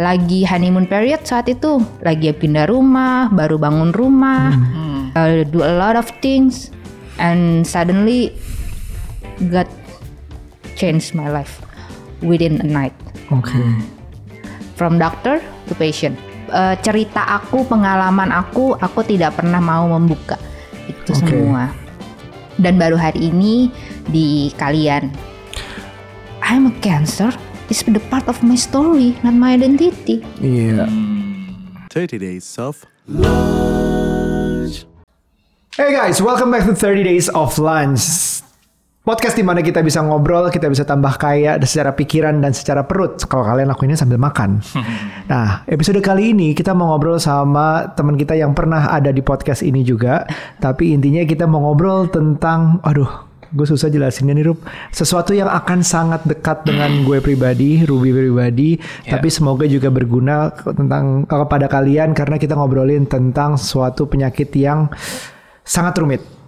lagi honeymoon period saat itu, lagi pindah rumah, baru bangun rumah, uh, do a lot of things, and suddenly God changed my life within a night. Oke. From doctor to patient. Eh, cerita aku, pengalaman aku, aku tidak pernah mau membuka itu Oke. semua. Dan baru hari ini di kalian, I'm a cancer. It's the part of my story, not my identity. Iya. 30 Days of Hey guys, welcome back to 30 Days of Lunch. Podcast di mana kita bisa ngobrol, kita bisa tambah kaya secara pikiran dan secara perut. Kalau kalian lakuinnya sambil makan. Nah, episode kali ini kita mau ngobrol sama teman kita yang pernah ada di podcast ini juga. Tapi intinya kita mau ngobrol tentang, aduh, gue susah jelasinnya nih Rup. Sesuatu yang akan sangat dekat dengan gue pribadi, Ruby pribadi. Tapi semoga juga berguna tentang kepada kalian karena kita ngobrolin tentang suatu penyakit yang sangat rumit.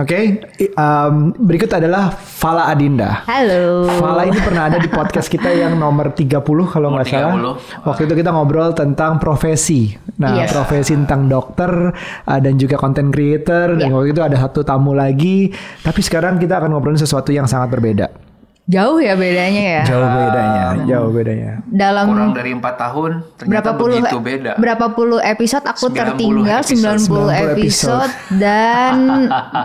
Oke, I- um, berikut adalah Fala Adinda. Halo. Fala ini pernah ada di podcast kita yang nomor 30 kalau nggak salah. 30. Waktu itu kita ngobrol tentang profesi. Nah, Yes. profesi tentang dokter uh, dan juga content creator. Dan Iya. waktu itu ada satu tamu lagi. Tapi sekarang kita akan ngobrolin sesuatu yang sangat berbeda. Jauh ya bedanya ya. Jauh bedanya, jauh bedanya. Dalam kurang dari empat tahun ternyata berapa puluh begitu beda. berapa puluh episode aku 90 tertinggal episode. 90 90 episode dan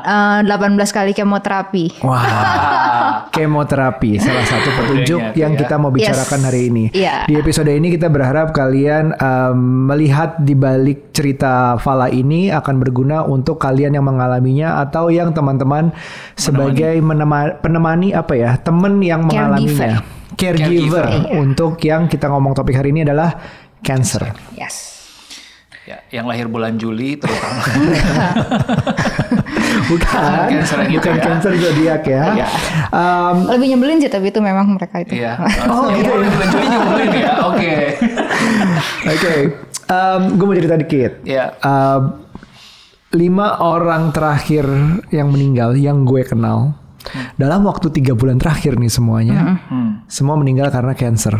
eh, 18 kali kemoterapi. Wah, kemoterapi salah satu petunjuk Bedanya yang ya. kita mau bicarakan Yes. hari ini. Iya. Di episode ini kita berharap kalian um, melihat di balik cerita Fala ini akan berguna untuk kalian yang mengalaminya atau yang teman-teman sebagai menema- penemani apa ya, teman yang mengalaminya. Caregiver. Caregiver. Untuk yang kita ngomong topik hari ini adalah cancer. Yes. Ya, yang lahir bulan Juli terutama. Bukan, Cancer gitu bukan ya. cancer zodiak ya. Iya. Um, Lebih nyebelin sih tapi itu memang mereka itu. Iya. Oh, gitu ya. bulan Juli nyebelin ya. Oke. Oke, gue mau cerita dikit. Ya. Um, lima orang terakhir yang meninggal yang gue kenal dalam waktu tiga bulan terakhir nih semuanya, Hmm. semua meninggal karena cancer.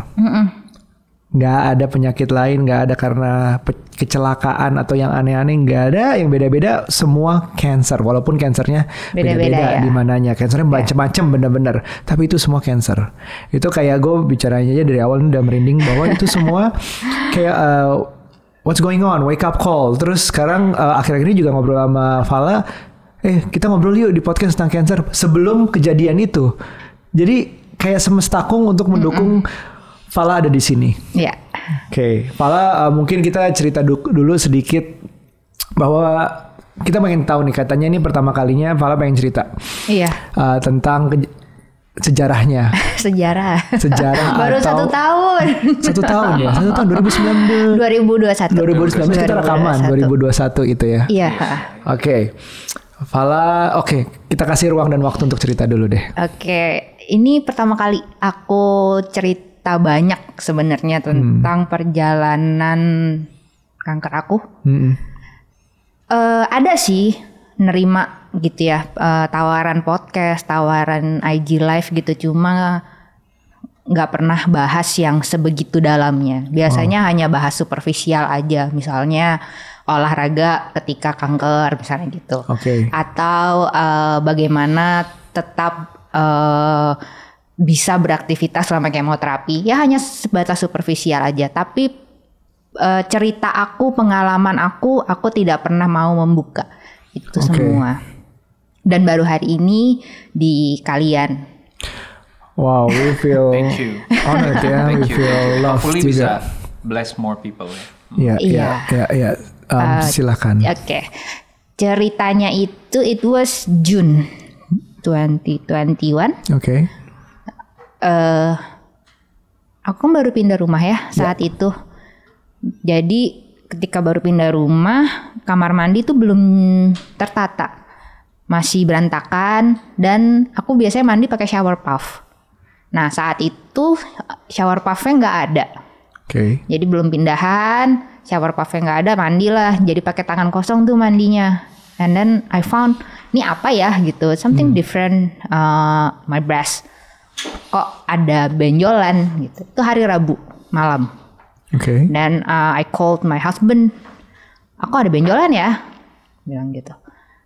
Nggak ada penyakit lain, nggak ada karena pe- kecelakaan atau yang aneh-aneh, nggak ada yang beda-beda. Semua cancer, walaupun cancernya Beda-beda ya. di mananya. Cancernya macam-macam bener-bener, tapi itu semua cancer. Itu kayak gue bicaranya aja dari awal udah merinding bahwa itu semua kayak uh, what's going on, wake up call. Terus sekarang uh, akhir-akhir ini juga ngobrol sama Fala, eh kita ngobrol yuk di podcast tentang cancer sebelum kejadian itu. Jadi kayak semestakung untuk mendukung Fala ada di sini. Iya. Oke, Fala uh, mungkin kita cerita du- dulu sedikit bahwa kita pengen tahu nih katanya ini pertama kalinya Fala pengen cerita Iya. uh, tentang sejarahnya. Sejarah. Sejarah Baru atau- satu tahun. Satu tahun ya, satu tahun 2019. 2021. 2019 kita rekaman 2021 itu ya. Iya. Oke. Fala, oke, kita kasih ruang dan waktu untuk cerita dulu deh. Oke, ini pertama kali aku cerita banyak sebenarnya tentang perjalanan kanker aku. Mm-mm. Eh, ada sih nerima gitu ya eh, tawaran podcast, tawaran IG live gitu cuma nggak pernah bahas yang sebegitu dalamnya. Biasanya hanya bahas superficial aja, misalnya olahraga ketika kanker misalnya gitu. Oke. Atau eh, bagaimana tetap eh, bisa beraktivitas selama kemoterapi. Ya hanya sebatas superficial aja, tapi eh, cerita aku, pengalaman aku, aku tidak pernah mau membuka itu Oke. semua. Dan baru hari ini di kalian. Wow, we feel Thank you. honored ya, we Thank you. feel loved Hopefully juga. bisa bless more people ya. Iya, iya, Iya. Um, silakan. Oke. Ceritanya itu it was June 2021. Oke. eh aku kan baru pindah rumah ya saat itu. Jadi ketika baru pindah rumah, kamar mandi tuh belum tertata. Masih berantakan dan aku biasanya mandi pakai shower puff. Nah, saat itu shower puffnya nggak ada. Oke. Jadi belum pindahan, shower puffnya nggak ada, mandilah. Jadi pakai tangan kosong tuh mandinya. And then I found, ini apa ya gitu, something different uh, my breast. Kok ada benjolan gitu. Itu hari Rabu malam. Oke. Dan uh, I called my husband. Aku ada benjolan ya, bilang gitu.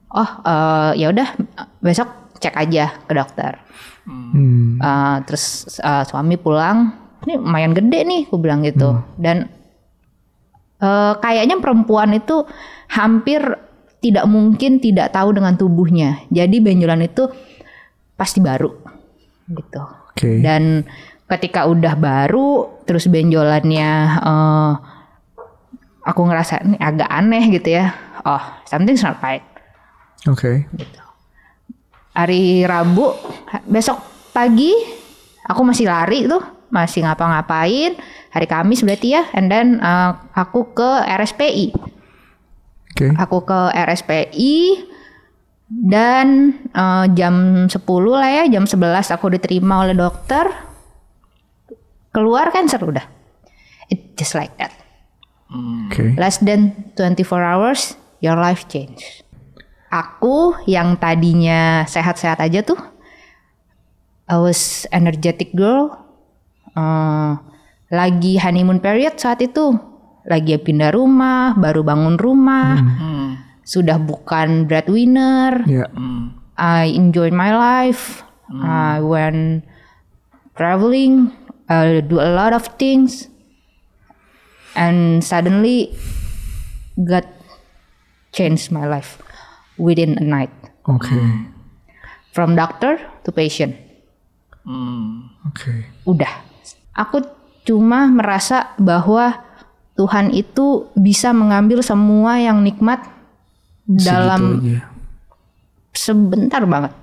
Oh, uh, ya udah besok cek aja ke dokter. Hmm. Uh, terus uh, suami pulang, ini lumayan gede nih, aku bilang gitu. Dan uh, kayaknya perempuan itu hampir tidak mungkin tidak tahu dengan tubuhnya. Jadi benjolan itu pasti baru, gitu. Oke. Dan ketika udah baru, terus benjolannya eh, aku ngerasa ini agak aneh gitu ya. Oh, something's not right. Oke. Gitu. Hari Rabu, besok pagi aku masih lari tuh, masih ngapa-ngapain. Hari Kamis berarti ya, and then eh, aku ke RSPI. Oke. Aku ke RSPI dan eh, jam 10 lah ya, jam 11 aku diterima oleh dokter. Keluar cancer udah. It just like that. Oke. Less than 24 hours, your life change. Aku yang tadinya sehat-sehat aja tuh, I was energetic girl, eh, lagi honeymoon period saat itu, lagi pindah rumah, baru bangun rumah, sudah bukan breadwinner, Ya. I enjoy my life. I went traveling, I do a lot of things, and suddenly God changed my life within a night, Oke. from doctor to patient. Oke. Udah, aku cuma merasa bahwa Tuhan itu bisa mengambil semua yang nikmat dalam aja. sebentar banget.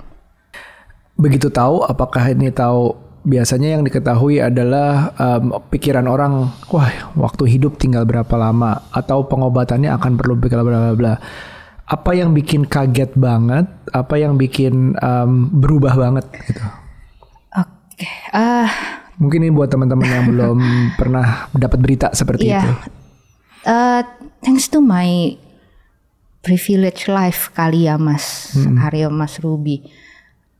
Begitu tahu, apakah ini tahu biasanya yang diketahui adalah em, pikiran orang, wah waktu hidup tinggal berapa lama atau pengobatannya akan perlu bla bla bla. Apa yang bikin kaget banget? Apa yang bikin em, berubah banget gitu? Oke, ah Mungkin ini buat teman-teman yang belum pernah dapat berita seperti Iya. itu. Eh, thanks to my privilege life kali ya Mas Aryo Mas Ruby.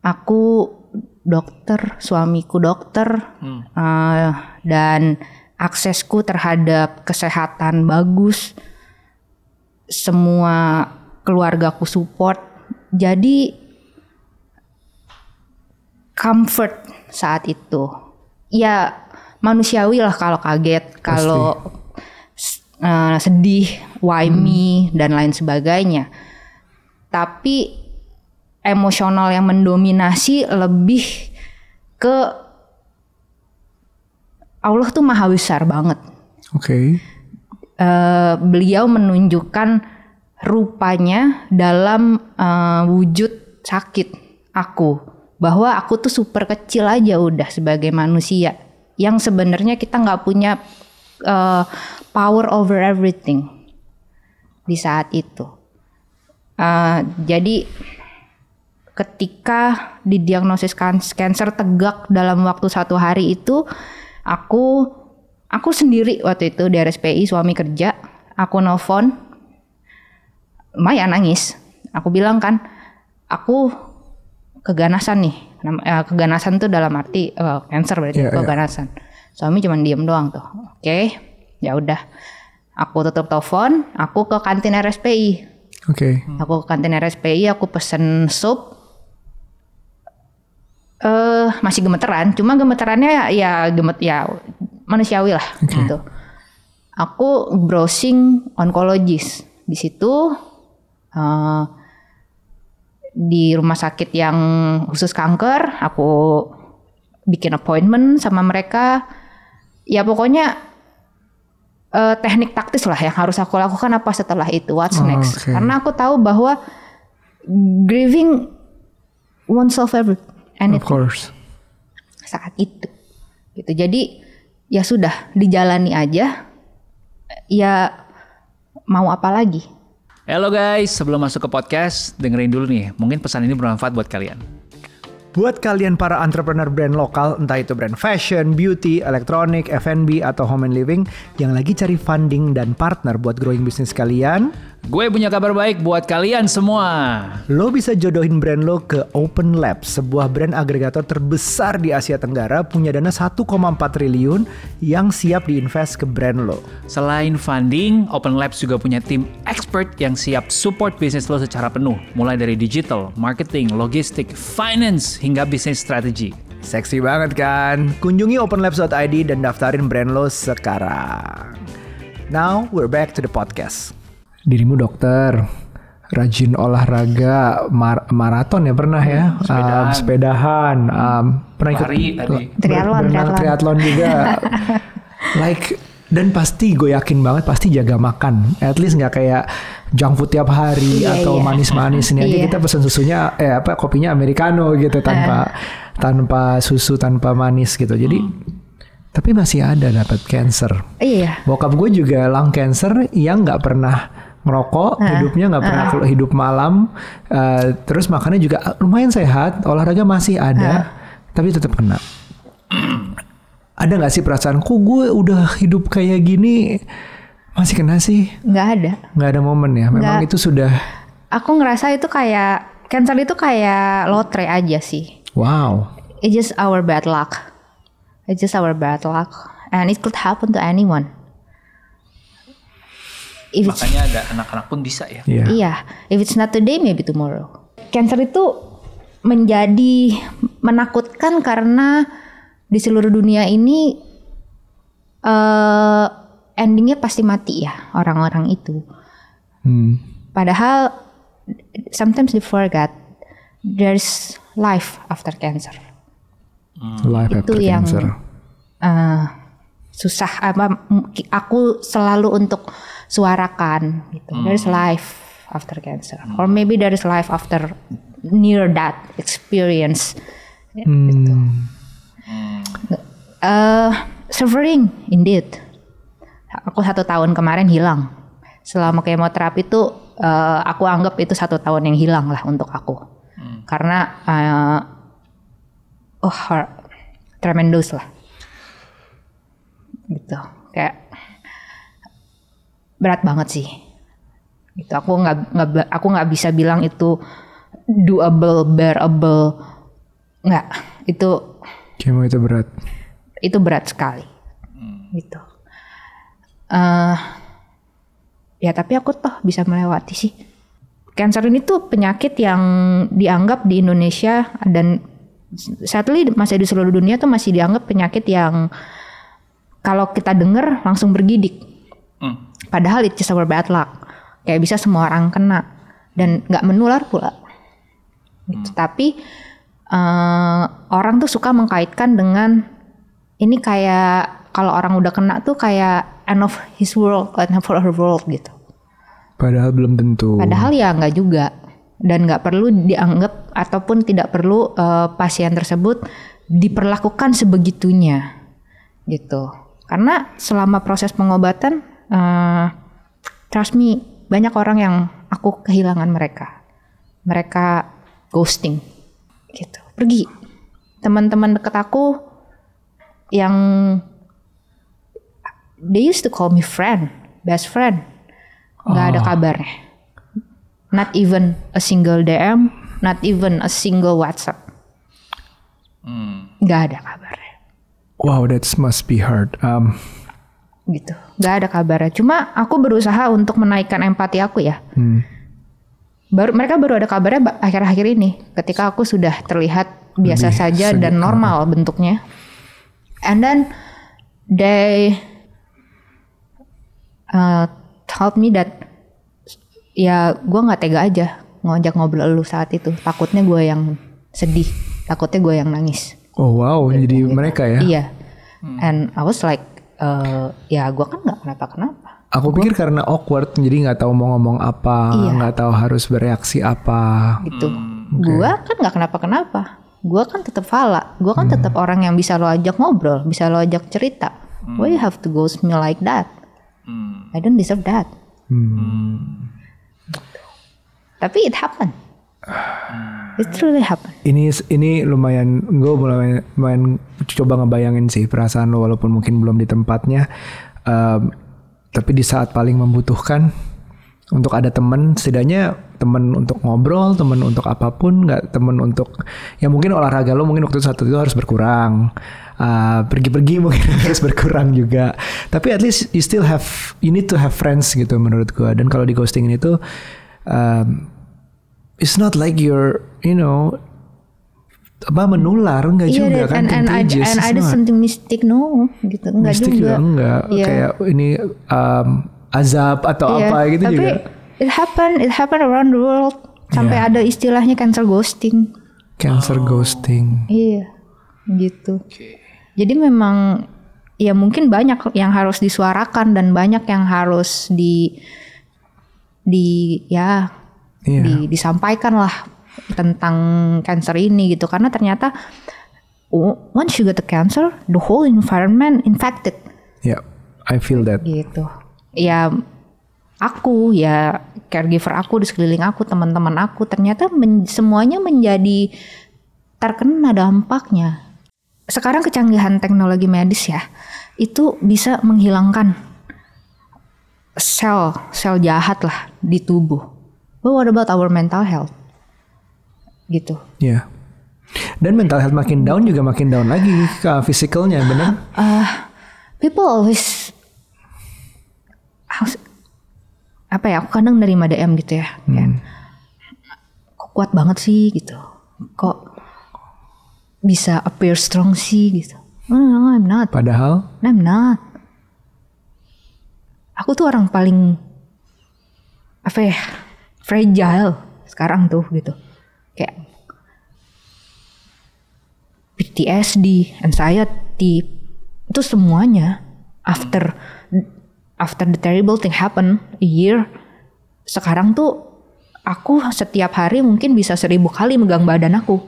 Aku dokter, suamiku dokter, eh, dan aksesku terhadap kesehatan bagus. Semua keluargaku support. Jadi comfort saat itu. Ya manusiawi lah kalau kaget, kalau eh, sedih, why me dan lain sebagainya. Tapi emosional yang mendominasi lebih ke Allah tuh maha besar banget. Oke. Eh, beliau menunjukkan rupanya dalam eh, wujud sakit aku bahwa aku tuh super kecil aja udah sebagai manusia yang sebenarnya kita nggak punya eh, power over everything di saat itu. Eh, jadi ketika didiagnosis kan- cancer tegak dalam waktu satu hari itu aku aku sendiri waktu itu di RSPI suami kerja aku nelfon lumayan nangis aku bilang kan aku keganasan nih eh, keganasan tuh dalam arti eh, cancer berarti Iya, iya. keganasan suami cuma diem doang tuh oke ya udah aku tutup telepon aku ke kantin RSPI Oke. Aku ke kantin RSPI, aku pesen sup. Eh masih gemeteran, cuma gemeterannya ya gemet ya manusiawi lah gitu. Aku browsing onkologis di situ eh, di rumah sakit yang khusus kanker. Aku bikin appointment sama mereka. Ya pokoknya eh, teknik taktis lah yang harus aku lakukan apa setelah itu what's Oh, next oke. karena aku tahu bahwa grieving won't solve every Of anything course. saat itu gitu jadi ya sudah dijalani aja ya mau apa lagi Halo guys, sebelum masuk ke podcast, dengerin dulu nih. Mungkin pesan ini bermanfaat buat kalian. Buat kalian para entrepreneur brand lokal, entah itu brand fashion, beauty, elektronik, F&B, atau home and living yang lagi cari funding dan partner buat growing bisnis kalian, Gue punya kabar baik buat kalian semua. Lo bisa jodohin brand lo ke Open Lab, sebuah brand agregator terbesar di Asia Tenggara punya dana 1,4 triliun yang siap diinvest ke brand lo. Selain funding, Open Labs juga punya tim expert yang siap support bisnis lo secara penuh, mulai dari digital, marketing, logistik, finance, hingga bisnis strategi. Seksi banget kan? Kunjungi openlabs.id dan daftarin brand lo sekarang. Now we're back to the podcast. Dirimu dokter, rajin olahraga, mar- maraton ya pernah ya, Sepedahan. Um, sepedahan, um, pernah ikut Lari tadi. ber- Triathlon, berenang, triathlon. triathlon juga. like dan pasti gue yakin banget pasti jaga makan. At least nggak kayak junk food tiap hari Iya, atau iya. manis-manis ini aja Iya. kita pesan susunya eh apa kopinya americano gitu tanpa tanpa susu tanpa manis gitu. Jadi tapi masih ada dapat cancer. Iya. Bokap gue juga lung cancer yang nggak pernah ngerokok, hidupnya nggak pernah keluar hidup malam, eh, terus makannya juga ah, lumayan sehat, olahraga masih ada, tapi tetap kena. ada nggak sih perasaan, kok gue udah hidup kayak gini masih kena sih? Nggak ada. Nggak ada momen ya, memang Nggak. itu sudah Aku ngerasa itu kayak cancer itu kayak lotre aja sih. wow. It's just our bad luck. It's just our bad luck, and it could happen to anyone. If it's, Makanya ada anak-anak pun bisa ya. Iya. iya, if it's not today, maybe tomorrow. Cancer itu menjadi menakutkan karena di seluruh dunia ini eh endingnya pasti mati ya orang-orang itu. Hmm. Padahal sometimes they forget there's life after cancer. Life Itu after yang- cancer. Eh, susah apa aku selalu untuk suarakan gitu. There's life after cancer, or maybe there is life after near that experience. Gitu. Eh, suffering indeed. Aku satu tahun kemarin hilang. Selama kemoterapi itu eh, aku anggap itu satu tahun yang hilang lah untuk aku. Karena eh, oh tremendous lah. Gitu. Kayak berat banget sih. Gitu. Aku nggak nggak aku nggak bisa bilang itu doable, bearable. Nggak. Itu Kemo itu berat. itu berat sekali gitu eh ya tapi aku toh bisa melewati sih cancer ini tuh penyakit yang dianggap di Indonesia dan sadly masih di seluruh dunia tuh masih dianggap penyakit yang kalau kita denger langsung bergidik Hmm. padahal it's just our bad luck. Kayak bisa semua orang kena dan nggak menular pula. Gitu. tapi eh, orang tuh suka mengkaitkan dengan ini kayak kalau orang udah kena tuh kayak end of his world end of her world gitu. Padahal belum tentu. padahal ya nggak juga. Dan nggak perlu dianggap ataupun tidak perlu eh, pasien tersebut diperlakukan sebegitunya. Gitu. Karena selama proses pengobatan eh, trust me banyak orang yang aku kehilangan mereka. Mereka ghosting gitu. Pergi. Teman-teman deket aku yang they used to call me friend best friend. Nggak ada kabarnya. Not even a single DM not even a single WhatsApp. Nggak ada kabarnya. Wow, that must be hard. Um, gitu. Nggak ada kabarnya. Cuma aku berusaha untuk menaikkan empati aku ya. Hmm. baru mereka baru ada kabarnya ba- akhir-akhir ini ketika aku sudah terlihat biasa Lebih saja sedikit, dan normal bentuknya. And then they uh, told me that ya gue nggak tega aja ngajak ngobrol lu saat itu. Takutnya gue yang sedih takutnya gue yang nangis. Oh wow, jadi mereka ya. iya. And I was like uh, ya gue kan nggak kenapa-kenapa Aku pikir karena awkward, jadi nggak tahu mau ngomong apa, Iya. nggak tahu harus bereaksi apa. gitu. Gua kan nggak kenapa-kenapa. Gua kan tetap Fala. Gua kan tetap orang yang bisa lo ajak ngobrol, bisa lo ajak cerita. Why you have to ghost me like that? I don't deserve that. Tapi it happened. It truly happened. Ini ini lumayan, gue lumayan, lumayan coba ngebayangin sih perasaan lo walaupun mungkin belum di tempatnya. Um, tapi di saat paling membutuhkan, untuk ada temen setidaknya temen untuk ngobrol temen untuk apa pun nggak temen untuk ya mungkin olahraga lo mungkin waktu satu itu harus berkurang Uh, pergi-pergi mungkin harus berkurang juga tapi at least you still have you need to have friends gitu menurut gua dan kalau di ghosting itu um, it's not like you're you know apa menular enggak Iya, juga kan? and, and, I, and ada something mystic no? Gitu enggak Mistik juga, juga enggak. Iya. kayak ini um, azab atau Iya, apa gitu tapi juga. it happen it happen around the world. Sampai Iya. ada istilahnya cancer ghosting. Cancer ghosting. Iya gitu. Jadi memang ya mungkin banyak yang harus disuarakan dan banyak yang harus di di ya Iya. di, disampaikan lah tentang cancer ini gitu. Karena ternyata once you get the cancer the whole environment infected. Ya I feel that. Gitu. Ya aku ya caregiver aku di sekeliling aku teman-teman aku ternyata men- semuanya menjadi terkena dampaknya. Sekarang kecanggihan teknologi medis ya itu bisa menghilangkan sel sel jahat lah di tubuh but what about our mental health? Gitu. Ya. Dan mental health makin down juga makin down lagi ke physicalnya benar people always apa ya aku kadang nerima DM gitu ya kayak, kok kuat banget sih? gitu. Kok bisa appear strong sih? gitu. No, no, I'm not. Padahal? No, I'm not. Aku tuh orang paling apa ya fragile sekarang tuh gitu. Kayak PTSD, anxiety itu semuanya after after the terrible thing happen a year sekarang tuh aku setiap hari mungkin bisa seribu kali megang badan aku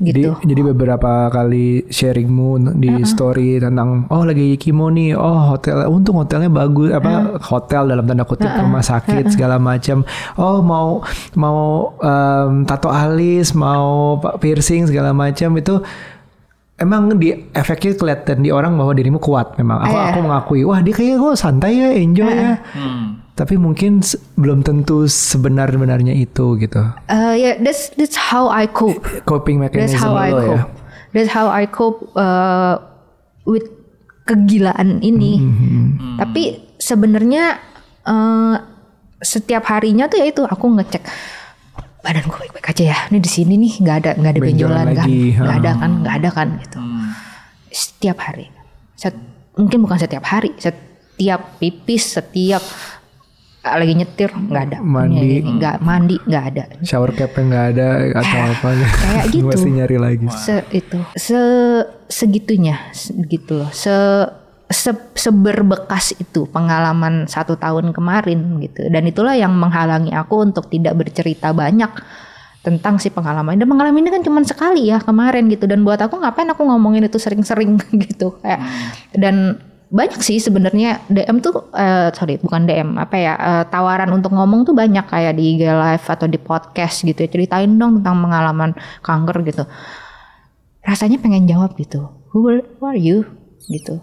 gitu Jadi, jadi beberapa kali sharingmu di story tentang oh lagi kimo nih, oh hotel, untung hotelnya bagus, apa hotel dalam tanda kutip rumah sakit segala macam. Oh mau mau em, tato alis, mau piercing segala macam itu emang di efeknya kelihatan di orang bahwa dirimu kuat memang. Aku Iya. aku mengakui, wah dia kayaknya kok santai ya, enjoy ya. Tapi mungkin belum tentu sebenar-benarnya itu gitu. Uh, yeah, that's that's how I cope. Coping That's mechanism how I ya. cope. That's how I cope uh, with kegilaan ini. Hmm, Tapi sebenarnya uh, setiap harinya tuh ya itu aku ngecek badan gue baik-baik aja ya. Ini di sini nih nggak ada nggak ada Benjolan benjolan kan? Nggak ada kan? Nggak ada kan gitu. Setiap hari. Set- mungkin bukan setiap hari. Setiap pipis, setiap lagi nyetir nggak ada. Mandi. Ini, ini, nggak mandi nggak ada. shower capnya nggak ada atau apa kayak gitu. mesti nyari lagi se itu se segitunya se- gitu loh se se seberbekas itu pengalaman satu tahun kemarin gitu dan itulah yang menghalangi aku untuk tidak bercerita banyak tentang si pengalaman dan pengalaman ini kan cuma sekali ya kemarin gitu dan buat aku ngapain aku ngomongin itu sering-sering gitu kayak dan banyak sih sebenarnya. DM tuh eh, sorry bukan DM apa ya eh, tawaran untuk ngomong tuh banyak kayak di IG live atau di podcast gitu ya. Ceritain dong tentang pengalaman kanker gitu. Rasanya pengen jawab gitu who are, who are you? gitu.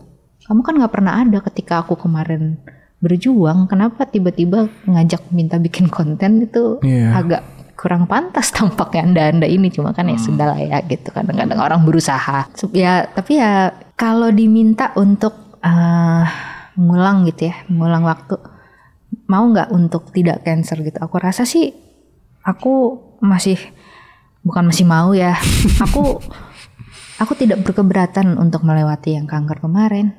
Kamu kan nggak pernah ada ketika aku kemarin berjuang kenapa tiba-tiba ngajak minta bikin konten itu Iya. agak kurang pantas tampaknya anda anda ini. Cuma kan ya sudah lah ya gitu kadang-kadang orang berusaha. Ya tapi ya kalau diminta untuk eh, ngulang gitu ya ngulang waktu. Mau nggak untuk tidak cancer gitu? Aku rasa sih aku masih bukan masih mau ya. Aku aku tidak berkeberatan untuk melewati yang kanker kemarin.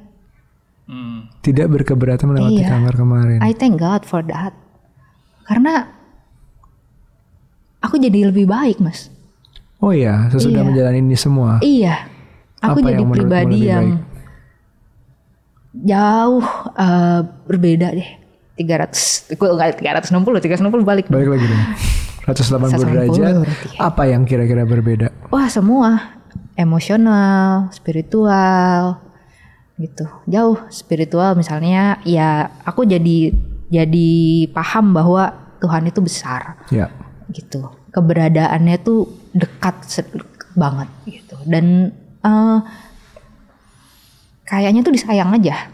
Tidak berkeberatan melewati Iya. kanker kemarin. I thank God for that. Karena aku jadi lebih baik mas. Oh iya sesudah Iya. menjalani ini semua. Iya. Aku Apa jadi yang pribadi yang baik? Jauh eh, berbeda deh. 300 gue enggak 360 360 balik. Balik lagi dong. 180 180 derajat. apa yang kira-kira berbeda? Wah semua. Emosional, spiritual, gitu. Jauh spiritual misalnya, ya aku jadi jadi paham bahwa Tuhan itu besar, ya. Gitu. Keberadaannya tuh dekat banget, gitu. Dan eh, kayaknya tuh disayang aja.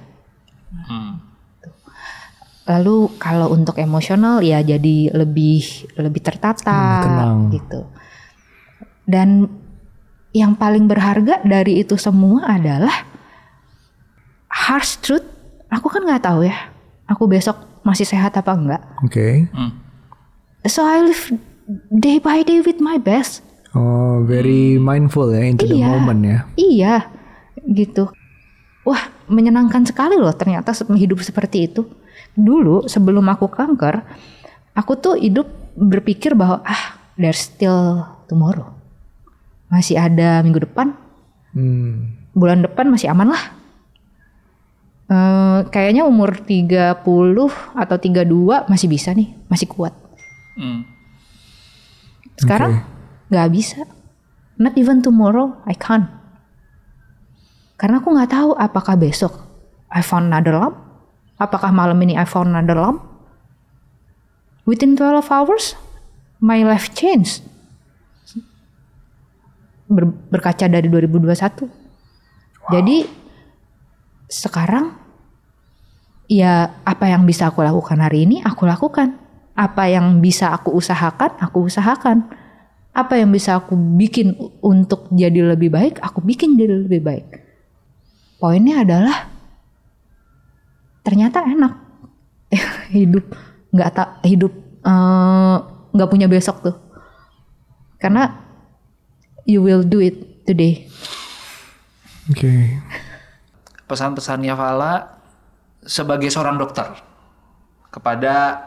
Lalu kalau untuk emosional ya jadi lebih lebih tertata tenang. gitu. Dan yang paling berharga dari itu semua adalah harsh truth. Aku kan nggak tahu ya. Aku besok masih sehat apa enggak. Oke. So I live day by day with my best. Oh, very mindful ya into the Iya. moment ya. Iya, gitu. Wah, menyenangkan sekali loh ternyata hidup seperti itu. Dulu sebelum aku kanker, aku tuh hidup berpikir bahwa ah, there's still tomorrow. Masih ada minggu depan, Hmm. bulan depan masih aman lah. Eh, kayaknya umur 30 atau 32 masih bisa nih, masih kuat. Hmm. Sekarang nggak bisa. Not even tomorrow, I can't. Karena aku nggak tahu apakah besok I found another lamp, apakah malam ini I found another lamp. Within 12 hours, my life changed. Ber- berkaca dari 2021. Jadi sekarang ya apa yang bisa aku lakukan hari ini aku lakukan. Apa yang bisa aku usahakan, aku usahakan. Apa yang bisa aku bikin untuk jadi lebih baik, aku bikin jadi lebih baik. Poinnya adalah ternyata enak hidup nggak tak hidup eh, nggak punya besok tuh. Karena you will do it today. Oke. Pesan-pesannya Fala sebagai seorang dokter kepada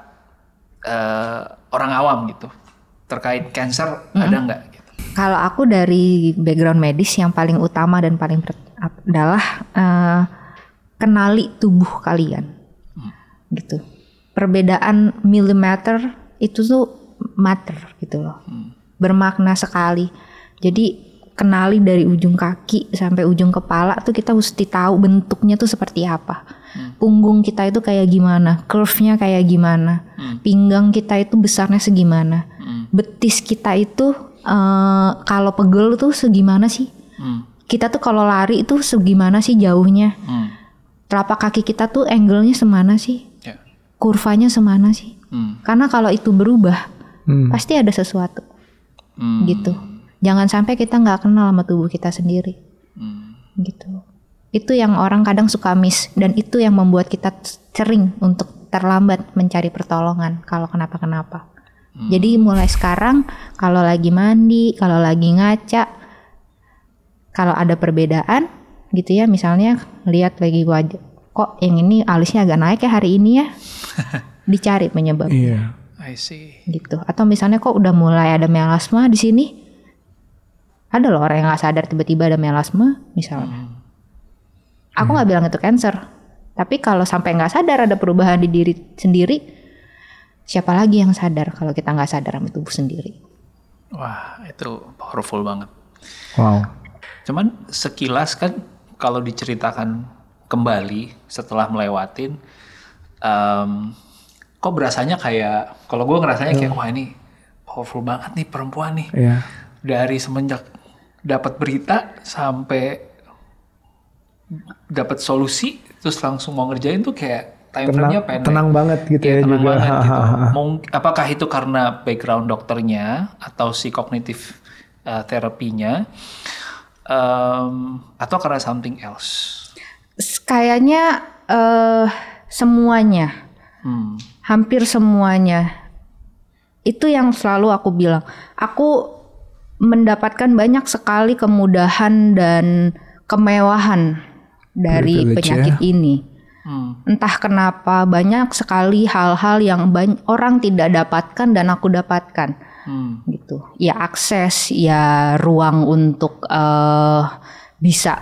eh, orang awam gitu terkait cancer ada nggak gitu? Kalau aku dari background medis yang paling utama dan paling adalah eh, kenali tubuh kalian, gitu. Perbedaan milimeter itu tuh matter gitu loh, bermakna sekali. Jadi kenali dari ujung kaki sampai ujung kepala tuh kita mesti tahu bentuknya tuh seperti apa. Punggung kita itu kayak gimana, curve-nya kayak gimana, pinggang kita itu besarnya segimana, betis kita itu eh, kalau pegel tuh segimana sih? Hmm. Kita tuh kalau lari itu segimana sih jauhnya? Hmm. Telapak kaki kita tuh angle-nya semana sih? Ya. Kurvanya semana sih? Hmm. Karena kalau itu berubah, Hmm. pasti ada sesuatu Hmm. gitu. Jangan sampai kita nggak kenal sama tubuh kita sendiri, Hmm. gitu. Itu yang orang kadang suka miss dan itu yang membuat kita sering untuk terlambat mencari pertolongan kalau kenapa-kenapa. Jadi mulai sekarang kalau lagi mandi, kalau lagi ngaca, kalau ada perbedaan gitu ya, misalnya lihat lagi wajah, kok yang ini alisnya agak naik ya hari ini ya, dicari penyebab Iya. I see. gitu. Atau misalnya kok udah mulai ada melasma di sini, ada loh orang yang nggak sadar tiba-tiba ada melasma misalnya. Aku nggak bilang itu cancer, tapi kalau sampai nggak sadar ada perubahan di diri sendiri, siapa lagi yang sadar kalau kita nggak sadar sama tubuh sendiri? Wah itu powerful banget. Wow. Cuman sekilas kan kalau diceritakan kembali setelah melewatin, em, kok berasanya kayak kalau gue ngerasanya kayak wah ini powerful banget nih perempuan nih Iya. dari semenjak dapat berita sampai dapat solusi terus langsung mau ngerjain tuh kayak time Tenang, frame-nya pendek. tenang banget gitu Iya, ya tenang juga. banget gitu. Mung- apakah itu karena background dokternya atau si kognitif uh, terapinya um, atau karena something else? Kayaknya eh, semuanya. Hmm. hampir semuanya itu yang selalu aku bilang aku mendapatkan banyak sekali kemudahan dan kemewahan dari Privilege penyakit ini Hmm. entah kenapa banyak sekali hal-hal yang banyak orang tidak dapatkan dan aku dapatkan Hmm. gitu ya akses ya ruang untuk eh, bisa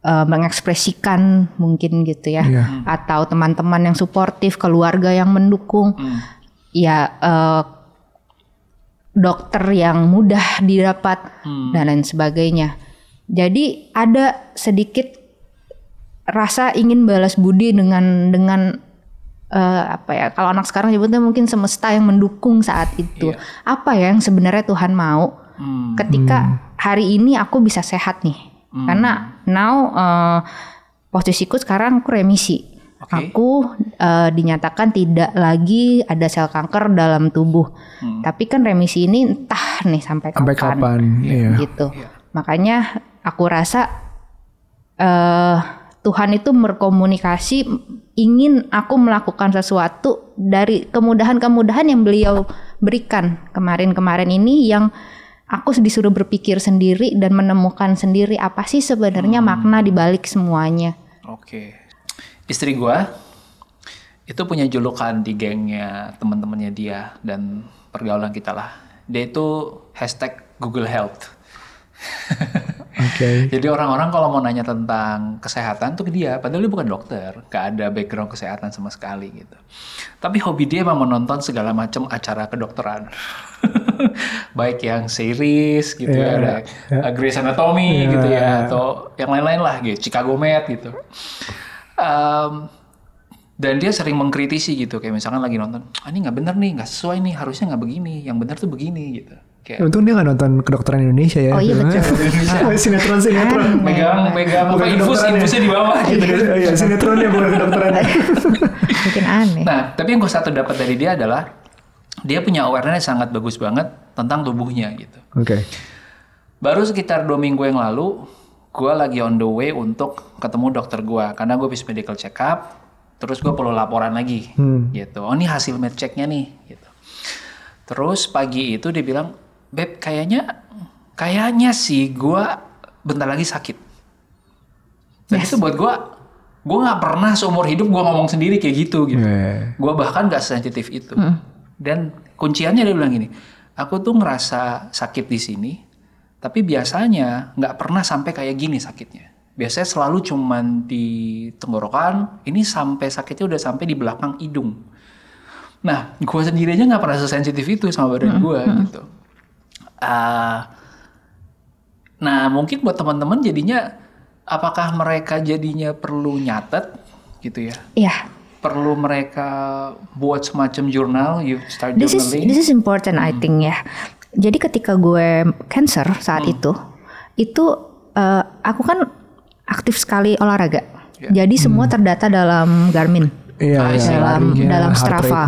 eh, mengekspresikan mungkin gitu ya Iya. atau teman-teman yang suportif keluarga yang mendukung Hmm. ya eh, dokter yang mudah didapat Hmm. dan lain sebagainya jadi ada sedikit rasa ingin balas budi dengan dengan eh, apa ya kalau anak sekarang nyebutnya mungkin semesta yang mendukung saat itu apa ya yang sebenarnya Tuhan mau Hmm. ketika hari ini aku bisa sehat nih karena now eh, posisiku sekarang aku remisi Oke. Aku eh, dinyatakan tidak lagi ada sel kanker dalam tubuh. Tapi kan remisi ini entah nih sampai kapan. Sampai kapan? Iya. Gitu. Makanya aku rasa eh Tuhan itu berkomunikasi ingin aku melakukan sesuatu dari kemudahan-kemudahan yang beliau berikan kemarin-kemarin ini yang aku disuruh berpikir sendiri dan menemukan sendiri apa sih sebenarnya makna di balik semuanya. Oke. Istri gua itu punya julukan di gengnya teman-temannya dia dan pergaulan kita lah. Dia itu hashtag Google Health. Oke. Jadi orang-orang kalau mau nanya tentang kesehatan tuh ke dia, padahal dia bukan dokter, gak ada background kesehatan sama sekali gitu. Tapi hobi dia emang menonton segala macam acara kedokteran. Baik yang series gitu Iya, ya, ada uh, Grey's Anatomy Iya. gitu ya, atau yang lain-lain lah gitu, Chicago Med gitu. Em, dan dia sering mengkritisi gitu, kayak misalkan lagi nonton, ah ini nggak bener nih, nggak sesuai nih, harusnya nggak begini, yang bener tuh begini gitu. Kayak Untung dia nggak nonton kedokteran Indonesia ya. Oh iya, betul. sinetron sinetron. megang megang apa Bukan infus ya? infusnya di bawah gitu. Iya sinetronnya bukan kedokteran. Bikin aneh. Nah, tapi yang gue satu dapat dari dia adalah dia punya awareness yang sangat bagus banget tentang tubuhnya gitu. Oke. Baru sekitar dua minggu yang lalu, gue lagi on the way untuk ketemu dokter gue karena gue habis medical check up, terus gue perlu laporan lagi, Hmm. gitu. Oh ini hasil med checknya nih, gitu. Terus pagi itu dia bilang, beb kayaknya, kayaknya sih gue bentar lagi sakit. Dan itu buat gue, gue nggak pernah seumur hidup gue ngomong sendiri kayak gitu, gitu. Iya. Gue bahkan gak sensitif itu. Dan kunciannya dia bilang gini, aku tuh ngerasa sakit di sini, tapi biasanya nggak pernah sampai kayak gini sakitnya. Biasanya selalu cuman di tenggorokan, ini sampai sakitnya udah sampai di belakang hidung. Nah, gue sendiri aja nggak pernah sesensitif itu sama badan gue gitu. Ah, nah, mungkin buat teman-teman jadinya, apakah mereka jadinya perlu nyatet gitu ya? Iya. perlu mereka buat semacam jurnal, you start This is journaling. this is important I think ya. Jadi ketika gue cancer saat itu, itu eh, aku kan aktif sekali olahraga. Jadi semua terdata dalam Garmin, Iya, Ah, iya. isi dalam ya. dalam Strava,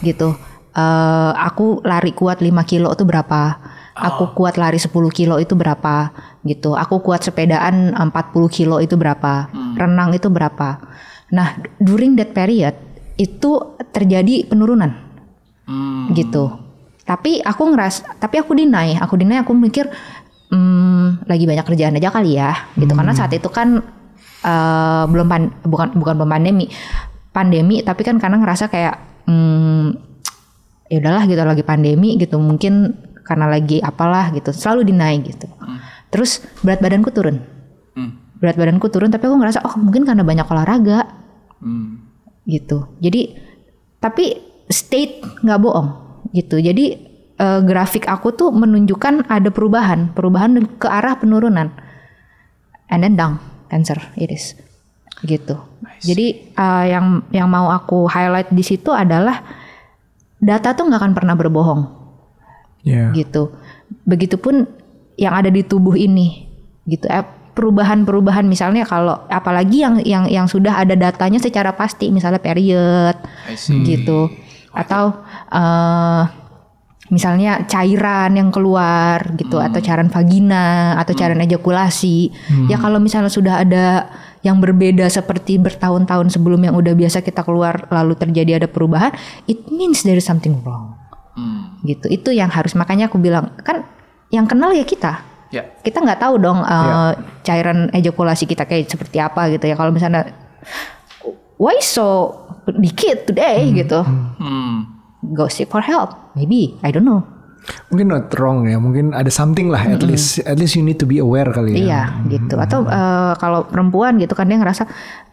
gitu. Eh, aku lari kuat 5 kilo itu berapa? Aku kuat lari 10 kilo itu berapa? Gitu. Aku kuat sepedaan 40 kilo itu berapa? Renang itu berapa? Nah, during that period itu terjadi penurunan Hmm, gitu. Tapi aku ngeras, tapi aku deny, aku deny, aku mikir hmm, lagi banyak kerjaan aja kali ya, gitu. Karena saat itu kan eh, belum pan- bukan bukan belum pandemi, pandemi, tapi kan karena ngerasa kayak hmm, ya udahlah gitu lagi pandemi gitu, mungkin karena lagi apalah gitu, selalu deny gitu. Terus berat badanku turun, hmm, berat badanku turun, tapi aku ngerasa oh mungkin karena banyak olahraga hmm. gitu. Jadi tapi state nggak bohong gitu. Jadi eh, grafik aku tuh menunjukkan ada perubahan, perubahan ke arah penurunan. And then down, cancer it is. Gitu. Jadi eh, yang yang mau aku highlight di situ adalah data tuh nggak akan pernah berbohong Iya. gitu. Begitupun yang ada di tubuh ini gitu. Eh, perubahan-perubahan misalnya kalau apalagi yang yang yang sudah ada datanya secara pasti misalnya period see. gitu atau eh, misalnya cairan yang keluar gitu atau cairan vagina atau cairan ejakulasi ya kalau misalnya sudah ada yang berbeda seperti bertahun-tahun sebelum yang udah biasa kita keluar lalu terjadi ada perubahan it means there is something wrong Hmm. Gitu. Itu yang harus makanya aku bilang kan yang kenal ya kita. Ya. kita nggak tahu dong uh, cairan ejakulasi kita kayak seperti apa gitu ya. Kalau misalnya why so dikit today? Gitu. Hmm. go seek for help. Maybe I don't know. Mungkin not wrong ya, mungkin ada something lah. At least, at least you need to be aware kali ya. iya gitu. Atau uh, kalau perempuan gitu kan dia ngerasa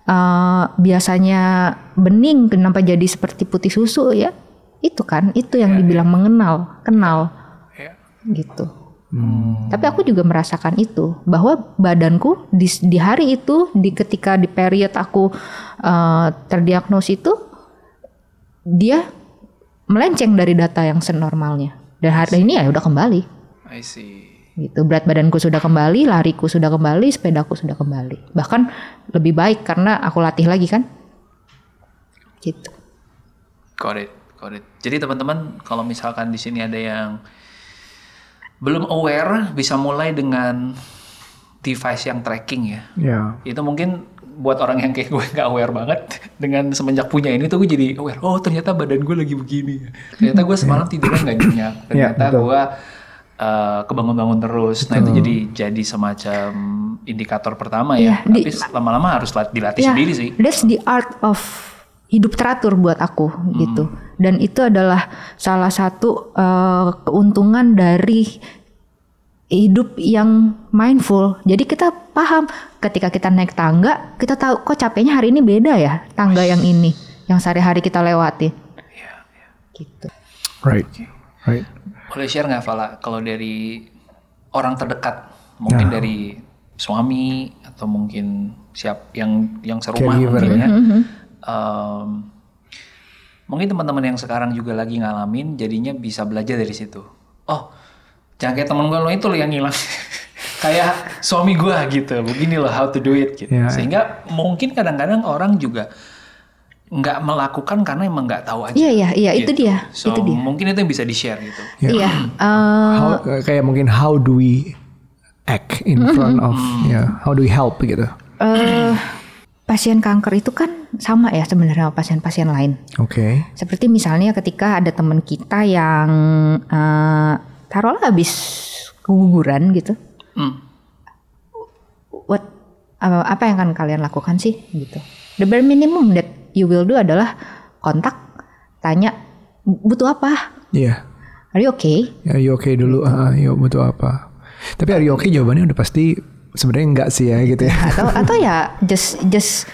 uh, biasanya bening kenapa jadi seperti putih susu ya itu kan itu yang dibilang mengenal kenal. Ya. gitu. Tapi aku juga merasakan itu bahwa badanku di, di hari itu di ketika di period aku uh, terdiagnos itu dia melenceng dari data yang senormalnya. Dan hari ini ya udah kembali. I see. gitu. Berat badanku sudah kembali lariku sudah kembali sepedaku sudah kembali. Bahkan lebih baik karena aku latih lagi kan? Gitu. Got it, got it. Jadi teman-teman kalau misalkan di sini ada yang belum aware, bisa mulai dengan device yang tracking ya. Ya. Itu mungkin buat orang yang kayak gue nggak aware banget dengan semenjak punya ini tuh gue jadi aware. Oh ternyata badan gue lagi begini. Ternyata gue semalam tidurnya nggak nyenyak. Iya, Ternyata betul. gue uh, kebangun-bangun terus. Nah itu jadi jadi semacam indikator pertama ya. Di- Tapi lama-lama harus lat- dilatih Ya, sendiri sih. That's the art of hidup teratur buat aku gitu. Dan itu adalah salah satu eh, keuntungan dari hidup yang mindful. Jadi kita paham ketika kita naik tangga, kita tahu kok capeknya hari ini beda ya tangga yang ini yang sehari-hari kita lewati. Gitu. Right. Right. Boleh share nggak Fala kalau dari orang terdekat, mungkin dari suami atau mungkin siap yang yang serumah mungkin ya. ya. Em, mungkin teman-teman yang sekarang juga lagi ngalamin, jadinya bisa belajar dari situ. Oh, jangan kayak teman gue lo itu lo yang ngilang. kayak suami gue gitu, begini loh how to do it gitu. Ya. Sehingga mungkin kadang-kadang orang juga nggak melakukan karena emang nggak tahu aja. Iya iya iya itu gitu. dia. So, itu dia. mungkin itu yang bisa di-share gitu. Iya. eh, How, kayak mungkin how do we act in front of ya how do we help gitu. eh, pasien kanker itu kan sama ya sebenarnya sama pasien-pasien lain. Oke. Seperti misalnya ketika ada teman kita yang eh, taruhlah habis keguguran gitu, Hmm. what eh, apa yang akan kalian lakukan sih gitu? The bare minimum that you will do adalah kontak, tanya butuh apa, Iya. are you okay? Ya, you okay dulu. Ah, yuk butuh apa? Tapi are you okay jawabannya udah pasti sebenarnya enggak sih ya gitu ya. Atau atau ya just just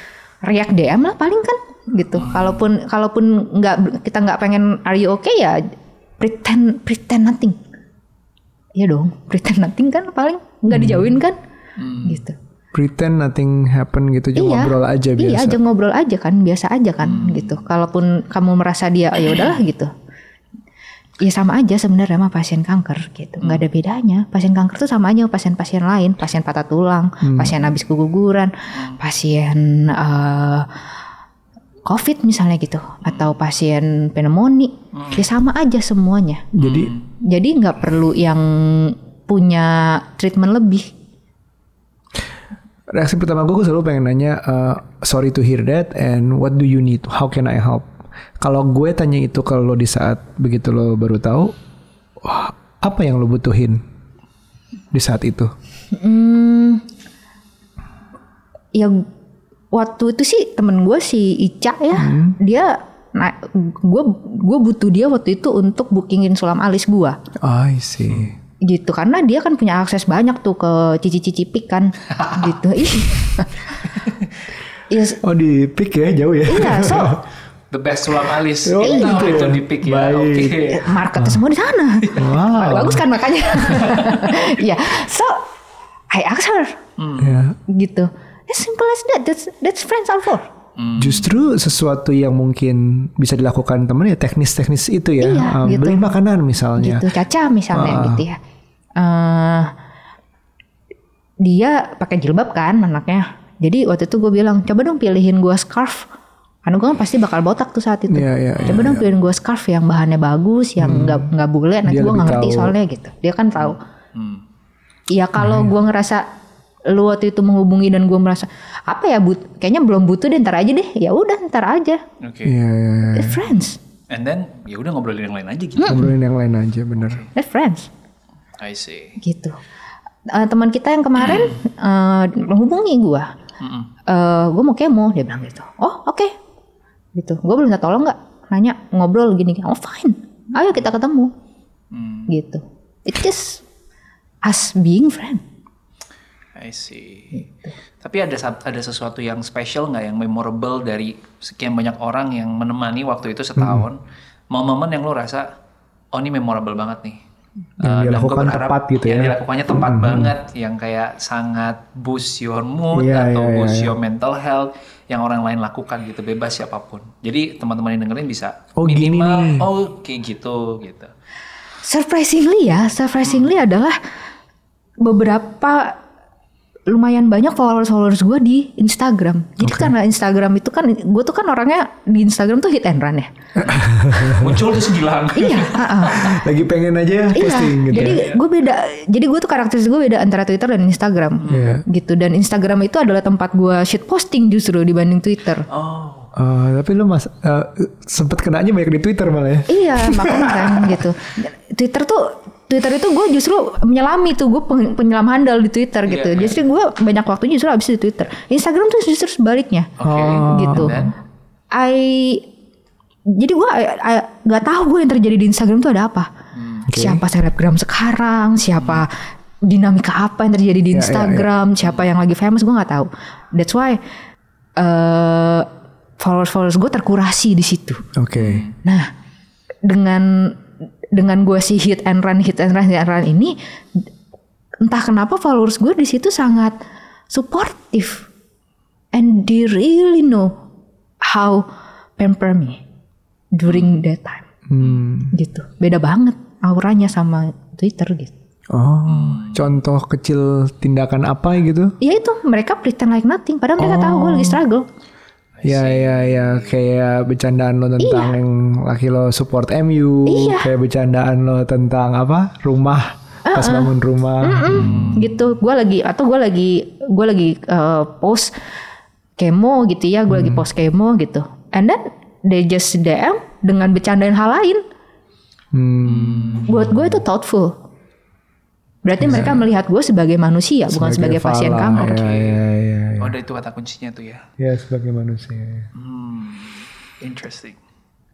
react DM lah paling kan gitu. Kalaupun kalaupun nggak kita nggak pengen are you okay ya pretend pretend nothing. Iya dong, pretend nothing kan paling nggak dijauhin kan, gitu. Pretend nothing happen gitu, cuma ngobrol aja biasa. Iya, aja ngobrol aja kan, biasa aja kan gitu. Kalaupun kamu merasa dia ya udahlah gitu. Ya sama aja sebenarnya sama pasien kanker gitu. nggak ada bedanya. Pasien kanker tuh sama aja pasien-pasien lain, pasien patah tulang, pasien habis keguguran, pasien eh, COVID misalnya gitu atau pasien pneumonia. Ya sama aja semuanya. Jadi Jadi nggak perlu yang punya treatment lebih. reaksi pertama gue, gue selalu pengen nanya, uh, sorry to hear that, and what do you need? How can I help? Kalau gue tanya itu kalau lo di saat begitu lo baru tahu, wah, apa yang lo butuhin di saat itu? Hmm, ya waktu itu sih temen gue si Ica ya, dia nah gue gue butuh dia waktu itu untuk bookingin sulam alis gue I see. gitu karena dia kan punya akses banyak tuh ke cici-cici pik kan gitu Ih. Iya, Oh di pick ya jauh ya? iya so The best sulam alis. Oh, itu gitu itu ya. di pick ya. Oke. marketnya semua di sana Wow. bagus kan makanya Iya so I asked her Ya. gitu as simple as that that's that's friends are for Justru sesuatu yang mungkin bisa dilakukan teman ya teknis-teknis itu ya. Iya, Um, gitu. Beli makanan misalnya. gitu Caca misalnya Ah. gitu ya Eh, dia pakai jilbab kan anaknya jadi waktu itu gue bilang coba dong pilihin gue scarf karena gue kan pasti bakal botak tuh saat itu Iya, iya, coba iya, dong pilihin gue scarf yang bahannya bagus yang nggak nggak bule nanti gue nggak ngerti tahu. soalnya gitu dia kan tahu Hmm. Iya kalau gue ngerasa lu waktu itu menghubungi dan gue merasa apa ya but kayaknya belum butuh deh ntar aja deh ya udah ntar aja Oke. Iya, iya, iya. They're friends And then ya udah ngobrolin yang lain aja gitu. Ngobrolin yang lain aja bener. They're friends I see. gitu. Eh, teman kita yang kemarin eh, menghubungi gue, Mm-mm. Eh, gue mau kemo, dia bilang gitu. Oh oke, gitu. Gue belum minta tolong nggak? Nanya ngobrol gini, oh fine, ayo kita ketemu, Hmm. gitu. It's just us being friend. I see. Tapi ada ada sesuatu yang spesial nggak yang memorable dari sekian banyak orang yang menemani waktu itu setahun, momen-momen yang lo rasa, oh ini memorable banget nih. Yang Uh, dan dilakukan berharap tepat gitu yang ya. dilakukannya tepat banget, yang kayak sangat boost your mood Iya, atau iya, iya, boost iya. your mental health, yang orang lain lakukan gitu, bebas siapa pun. Jadi teman-teman yang dengerin bisa Oh, gini minimal, nih. oh kayak gitu gitu. Surprisingly ya, surprisingly adalah beberapa lumayan banyak followers-followers gue di Instagram. Jadi karena Instagram itu kan gue tuh kan orangnya di Instagram tuh hit and run ya. Muncul terus hilang. iya. Lagi pengen aja Iya, posting gitu. jadi gue beda. Jadi gue tuh karakteristik gue beda antara Twitter dan Instagram, Iya. gitu. Dan Instagram itu adalah tempat gue shit posting justru dibanding Twitter. Oh. Eh, tapi lu mas eh, sempet kenanya banyak di Twitter malah ya. Iya, makanya kan gitu. Twitter tuh Twitter itu gue justru menyelami tuh gue peng- penyelam handal di Twitter gitu. Iya. Justru gue banyak waktunya justru habis di Twitter. Instagram tuh justru sebaliknya. Oke. gitu. Dan I jadi gue nggak tahu gue yang terjadi di Instagram tuh ada apa. Siapa selebgram sekarang, siapa dinamika apa yang terjadi di Ya, ya, ya. Instagram, siapa yang lagi famous gue nggak tahu. That's why eh followers followers gue terkurasi di situ. Oke. Nah, dengan dengan gue si hit and run, hit and run, hit and run ini, entah kenapa followers gue di situ sangat supportive, and they really know how pamper me during that time, Hmm. gitu. Beda banget auranya sama Twitter gitu. Oh, contoh kecil tindakan apa gitu? Ya itu mereka pretend like nothing, padahal mereka tahu gue lagi struggle. Ya ya ya. Kayak bercandaan lo tentang yang laki lo support MU, Iya. kayak bercandaan lo tentang apa? Rumah. Pas bangun rumah. Mm, gitu. Gue lagi atau gue lagi gue lagi uh, post kemo gitu ya. Gue lagi post kemo gitu. And then they just DM dengan bercandain hal lain. Hmm, buat gue itu thoughtful. Berarti mereka melihat gue sebagai manusia bukan sebagai pasien kanker Ya ya ya. Oh, ada itu kata kuncinya tuh ya. Ya sebagai manusia. Hmm, interesting.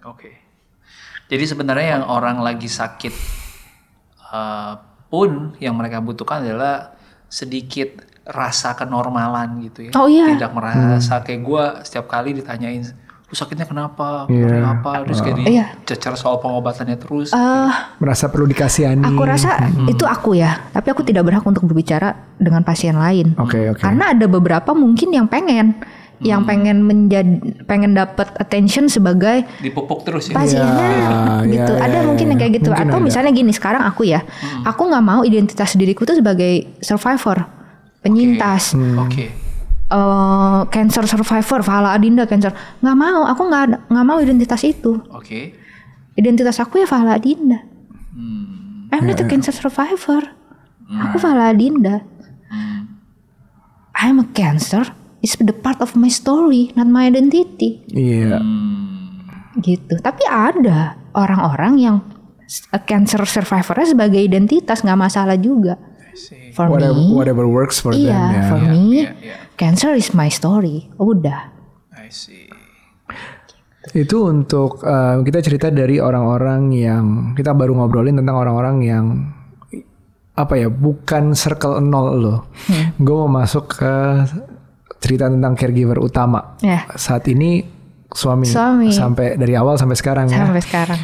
Oke. Jadi sebenarnya yang orang lagi sakit eh, pun yang mereka butuhkan adalah sedikit rasa kenormalan gitu ya. Oh, iya. Tidak merasa kayak gue setiap kali ditanyain, lu sakitnya kenapa? Iya. Kenapa apa? Terus kayak Iya. dicecer soal pengobatannya terus. Eh, Merasa perlu dikasihani. aku rasa itu aku ya tapi aku tidak berhak untuk berbicara dengan pasien lain Oke oke. karena ada beberapa mungkin yang pengen yang pengen menjadi pengen dapat attention sebagai Dipupuk terus ya. pasiennya Ya, gitu. ya, ada ya, mungkin ya. yang kayak gitu. Mungkin Atau ada. misalnya gini, sekarang aku ya, aku nggak mau identitas diriku tuh sebagai survivor, penyintas, Oke. Eh, cancer survivor, Fala Adinda cancer. Nggak mau, aku nggak nggak mau identitas itu. Oke. Identitas aku ya Fala Adinda. Hmm. I'm not a cancer survivor. Aku Fala Adinda. Hmm. I'm a cancer. It's the part of my story, not my identity. Iya. Hmm. gitu. Tapi ada orang-orang yang s- cancer survivornya sebagai identitas nggak masalah juga. I see. For Whatever me, whatever works for iya, them ya. for Iya, me, iya, iya. Cancer is my story. Udah. I see. Itu untuk eh, kita cerita dari orang-orang yang kita baru ngobrolin tentang orang-orang yang apa ya bukan circle nol loh. Hmm. Gue mau masuk ke cerita tentang caregiver utama. Ya. Saat ini suami, Suami. sampai dari awal sampai sekarang ya. Sampai sekarang.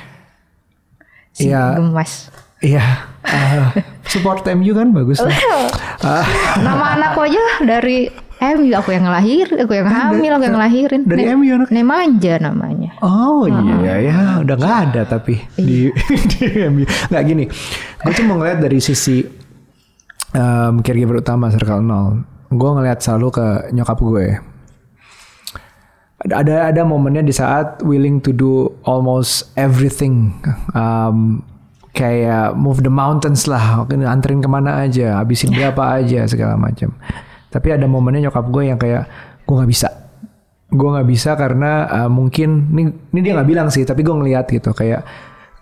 Si Iya. gemas. Iya. Eh, support MU kan bagus. lah. Ah, Nama anakku aja dari MU aku yang ngelahir, aku yang hamil, aku yang ngelahirin. dari Ne- MU anak. Nemanja namanya. Oh iya ya udah nggak ada tapi di di MU nggak gini. Gue cuma ngeliat dari sisi um, caregiver utama Circle Nol. Gue ngeliat selalu ke nyokap gue. Ada ada ada momennya di saat willing to do almost everything. Um, kayak move the mountains lah, anterin ke mana aja, habisin berapa aja segala macam. Tapi ada momennya nyokap gue yang kayak gue nggak bisa, gue nggak bisa karena uh, mungkin ini, ini dia nggak bilang sih, tapi gue ngeliat gitu kayak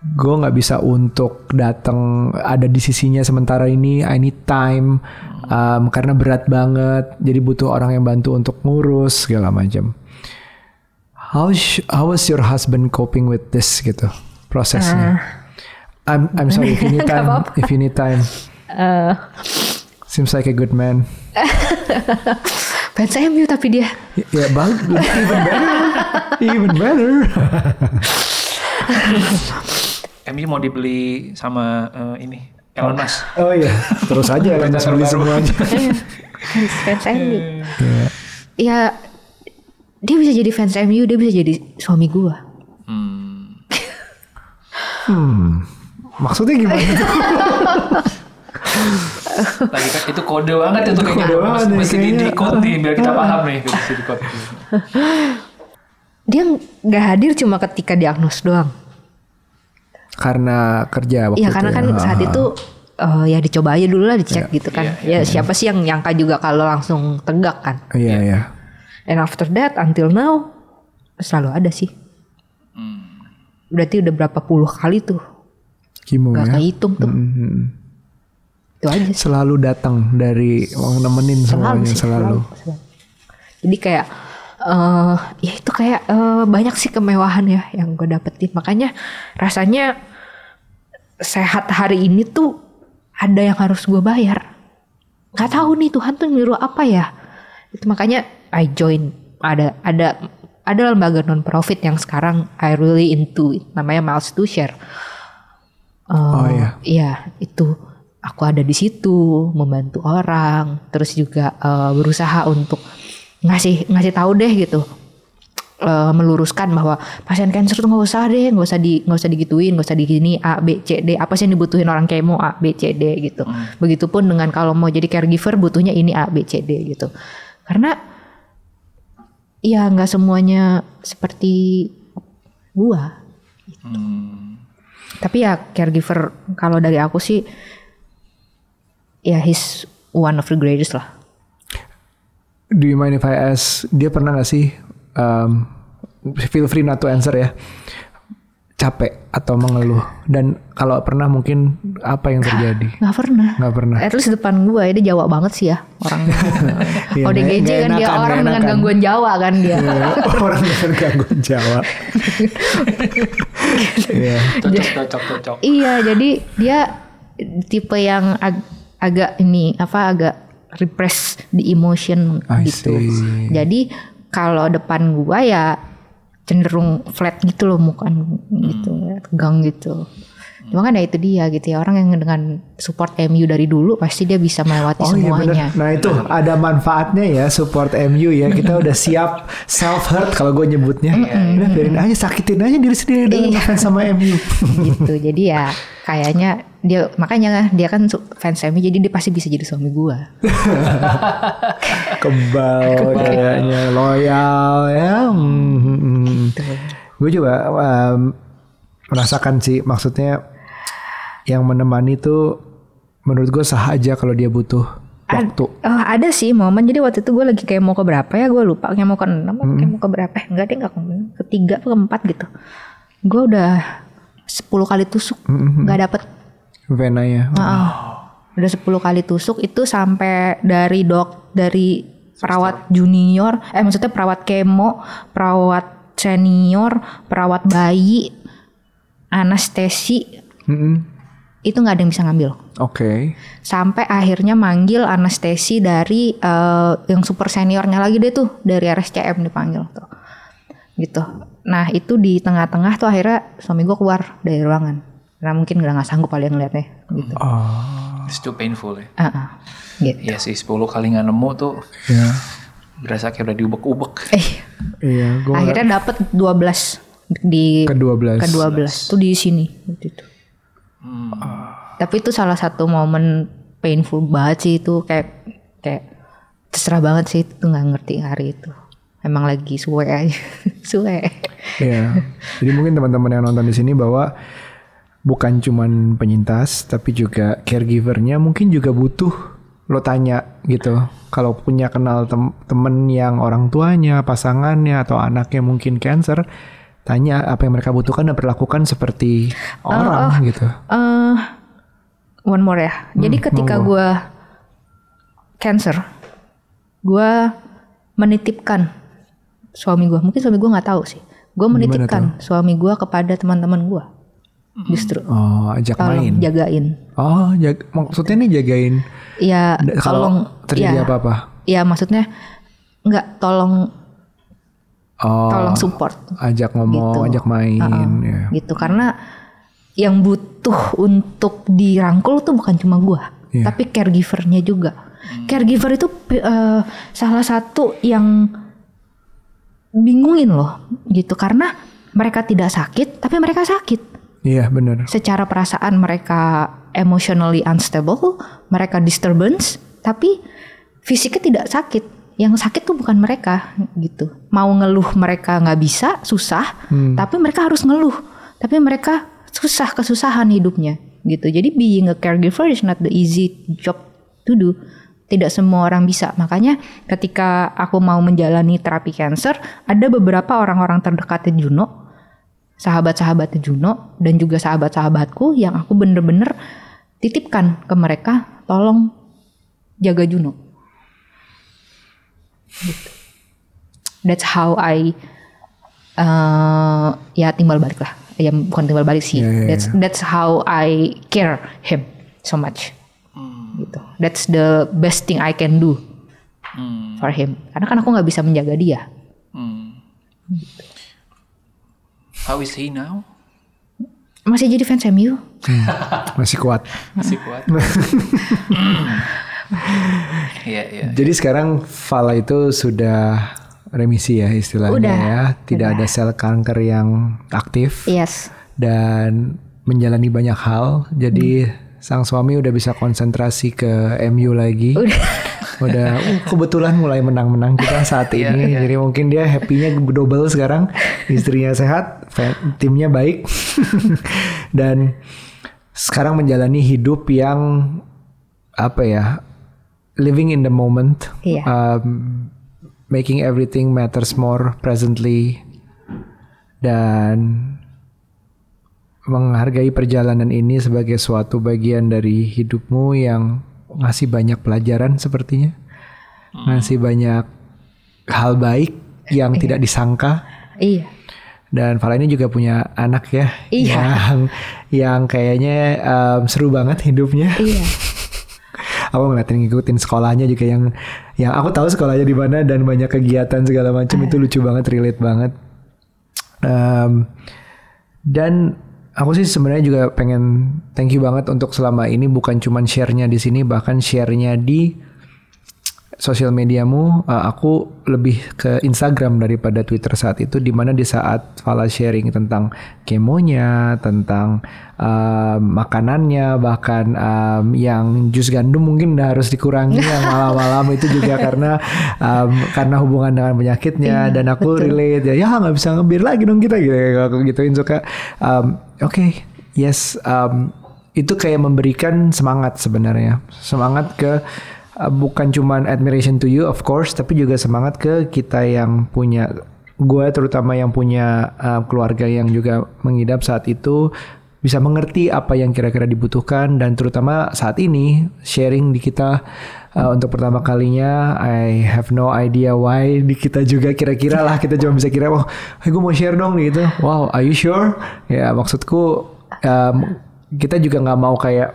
gue nggak bisa untuk datang ada di sisinya sementara ini. I need time um, karena berat banget, jadi butuh orang yang bantu untuk ngurus segala macam. How sh- how was your husband coping with this gitu prosesnya? I'm I'm sorry if you need time. if you need time. Eh, Seems like a good man. fans MU tapi dia. Ya bagus, even better, even better. MU mau dibeli sama eh, ini Elon Musk. oh iya, terus aja lah Baca beli semuanya. fans, MU. Ya dia bisa jadi fans MU, dia bisa jadi suami gua. Hmm. Hmm, maksudnya gimana? Lagi kan itu kode banget itu kayaknya. kode banget nih, Mesti di nih biar kita paham nih. Mesti di code. Dia nggak hadir cuma ketika diagnos doang. Karena kerja waktu Iya itu karena ya. kan saat Ah, itu eh, ya dicoba aja dulu lah dicek gitu kan. Iya, ya siapa sih yang nyangka juga kalau langsung tegak kan. Iya iya. And after that until now selalu ada sih. Berarti udah berapa puluh kali tuh. Kimo Gak ya. kehitung tuh. Mhm. Itu aja sih. Selalu datang dari mau nemenin semuanya sih, selalu. selalu. Jadi kayak eh ya itu kayak eh, banyak sih kemewahan ya yang gue dapetin. Makanya rasanya sehat hari ini tuh ada yang harus gue bayar. Gak tahu nih Tuhan tuh nyuruh apa ya. Itu makanya I join ada ada ada lembaga non profit yang sekarang I really into it. namanya Miles to Share. Eh, Oh, iya. Iya itu aku ada di situ membantu orang terus juga eh, berusaha untuk ngasih ngasih tahu deh gitu. Eh, meluruskan bahwa pasien cancer tuh nggak usah deh nggak usah di nggak usah digituin nggak usah digini A B C D apa sih yang dibutuhin orang kemo A B C D gitu. Begitupun dengan kalau mau jadi caregiver butuhnya ini A B C D gitu. Karena ya nggak semuanya seperti gua tapi ya caregiver kalau dari aku sih ya he's one of the greatest lah. Do you mind if I ask, dia pernah gak sih, um, feel free not to answer ya, capek atau mengeluh? Dan kalau pernah mungkin apa yang terjadi? Nggak pernah. Nggak pernah. At least depan gua ya dia Jawa banget sih ya orang. Iya, ODGJ nggak- kan nggak dia enakan, orang nggak dengan enakan. gangguan Jawa kan dia. Orang dengan gangguan Jawa. Iya. Cocok, cocok, cocok. iya jadi dia tipe yang ag- agak ini apa agak repress di emotion I gitu. see. Jadi kalau depan gua ya cenderung flat gitu loh mukaan gitu ya, tegang gitu. Cuma kan ya itu dia gitu ya orang yang dengan support MU dari dulu pasti dia bisa melewati Oh iya semuanya. benar. Nah itu ada manfaatnya ya support MU ya. Kita udah siap self hurt kalau gue nyebutnya. Udah biarin aja sakitin aja diri sendiri dengan ngefans sama MU. gitu. Jadi ya kayaknya dia makanya dia kan fans MU jadi dia pasti bisa jadi suami gua. Kebal kayaknya loyal ya. Gue juga um, merasakan sih maksudnya yang menemani tuh menurut gue sah aja kalau dia butuh waktu. Oh, ada sih momen. Jadi waktu itu gue lagi kayak mau ke berapa ya? Gue lupa. Kayak mau ke enam apa kayak mau ke berapa? Eh, enggak deh enggak ketiga atau keempat gitu. Gue udah 10 kali tusuk. Nggak dapet. Venanya. Heeh. udah 10 kali tusuk itu sampai dari dok dari perawat junior. Eh maksudnya perawat kemo perawat senior perawat bayi anestesi. Mm-mm. Itu nggak ada yang bisa ngambil Oke. sampai akhirnya manggil anestesi dari eh, yang super seniornya lagi deh tuh dari RSCM dipanggil tuh gitu nah itu di tengah-tengah tuh akhirnya suami gue keluar dari ruangan karena mungkin udah nggak sanggup kali ngeliatnya gitu Oh, It's too painful ya. Ah, ah. gitu Iya sih 10 kali nggak nemu tuh ya. berasa kayak udah diubek-ubek. eh Iya, gue akhirnya dapet 12 di ke-12. ke 12 tuh di sini waktu itu tapi itu salah satu momen painful banget sih itu kayak kayak terserah banget sih itu nggak ngerti hari itu emang lagi suwe aja suwe Iya. Jadi mungkin teman-teman yang nonton di sini bahwa bukan cuman penyintas tapi juga caregivernya mungkin juga butuh lo tanya gitu. Kalau punya kenal tem- temen yang orang tuanya, pasangannya atau anaknya mungkin cancer, tanya apa yang mereka butuhkan dan perlakukan seperti orang gitu. eh one more ya. Jadi ketika gue cancer gue menitipkan suami gue mungkin suami gue nggak tahu sih. Gue menitipkan suami gue kepada teman-teman gue justru. Oh, ajak tolong main. jagain. Oh, jag- maksudnya nih jagain ya tolong kalau terjadi ya, apa-apa. ya maksudnya nggak tolong Oh, tolong support ajak ngomong, gitu. ajak main. Uh-uh. ya. gitu karena yang butuh untuk dirangkul tuh bukan cuma gua Iya. tapi caregivernya juga caregiver itu eh, salah satu yang bingungin loh gitu karena mereka tidak sakit tapi mereka sakit Iya, benar. secara perasaan mereka emotionally unstable, mereka disturbance, tapi fisiknya tidak sakit. Yang sakit tuh bukan mereka gitu. Mau ngeluh mereka nggak bisa, susah, tapi mereka harus ngeluh. Tapi mereka susah kesusahan hidupnya gitu. Jadi being a caregiver is not the easy job to do. Tidak semua orang bisa. Makanya ketika aku mau menjalani terapi cancer, ada beberapa orang-orang terdekatnya Juno, sahabat-sahabatnya Juno, dan juga sahabat-sahabatku yang aku bener-bener titipkan ke mereka, tolong jaga Juno. Gitu. That's how I eh, ya timbal balik lah. Ya bukan timbal balik sih. Ya, ya, That's that's how I care him so much. Gitu. That's the best thing I can do for him. Karena kan aku nggak bisa menjaga dia. How is he now? Masih jadi fans MU? Masih kuat. Masih kuat. Iya, iya. Jadi sekarang Fala itu sudah remisi ya istilahnya Udah, ya. Tidak ada sel kanker yang aktif Yes. dan menjalani banyak hal. Jadi sang suami udah bisa konsentrasi ke MU lagi. Udah, uh, kebetulan mulai menang-menang kita saat ini. Jadi mungkin dia happy-nya double sekarang. Istrinya sehat, timnya baik. Dan sekarang menjalani hidup yang apa ya? Living in the moment. Iya. Um, making everything matters more presently. Dan menghargai perjalanan ini sebagai suatu bagian dari hidupmu yang ngasih banyak pelajaran sepertinya. Ngasih banyak hal baik yang tidak disangka. Iya. Dan Fala ini juga punya anak ya Iya. yang yang kayaknya um, seru banget hidupnya. Iya. aku ngeliatin ngikutin sekolahnya juga yang yang aku tahu sekolahnya di mana dan banyak kegiatan segala macam itu lucu banget, relate banget. Um, dan aku sih sebenarnya juga pengen thank you banget untuk selama ini bukan cuman share-nya di sini bahkan share-nya di sosial mediamu uh, aku lebih ke Instagram daripada Twitter saat itu di mana di saat Fala sharing tentang kemonya, tentang um, makanannya, bahkan um, yang jus gandum mungkin udah harus dikurangi yang malam-malam itu juga karena um, karena hubungan dengan penyakitnya dan aku relate ya ya nggak bisa ngebir lagi dong kita gitu aku gituin suka um, oke yes um, itu kayak memberikan semangat sebenarnya semangat ke uh, bukan cuman admiration to you of course tapi juga semangat ke kita yang punya gue terutama yang punya uh, keluarga yang juga mengidap saat itu bisa mengerti apa yang kira-kira dibutuhkan dan terutama saat ini sharing di kita uh, untuk pertama kalinya I have no idea why di kita juga kira-kira lah kita cuma bisa kira oh hey, gue mau share dong gitu. Wow are you sure? Ya maksudku um, kita juga nggak mau kayak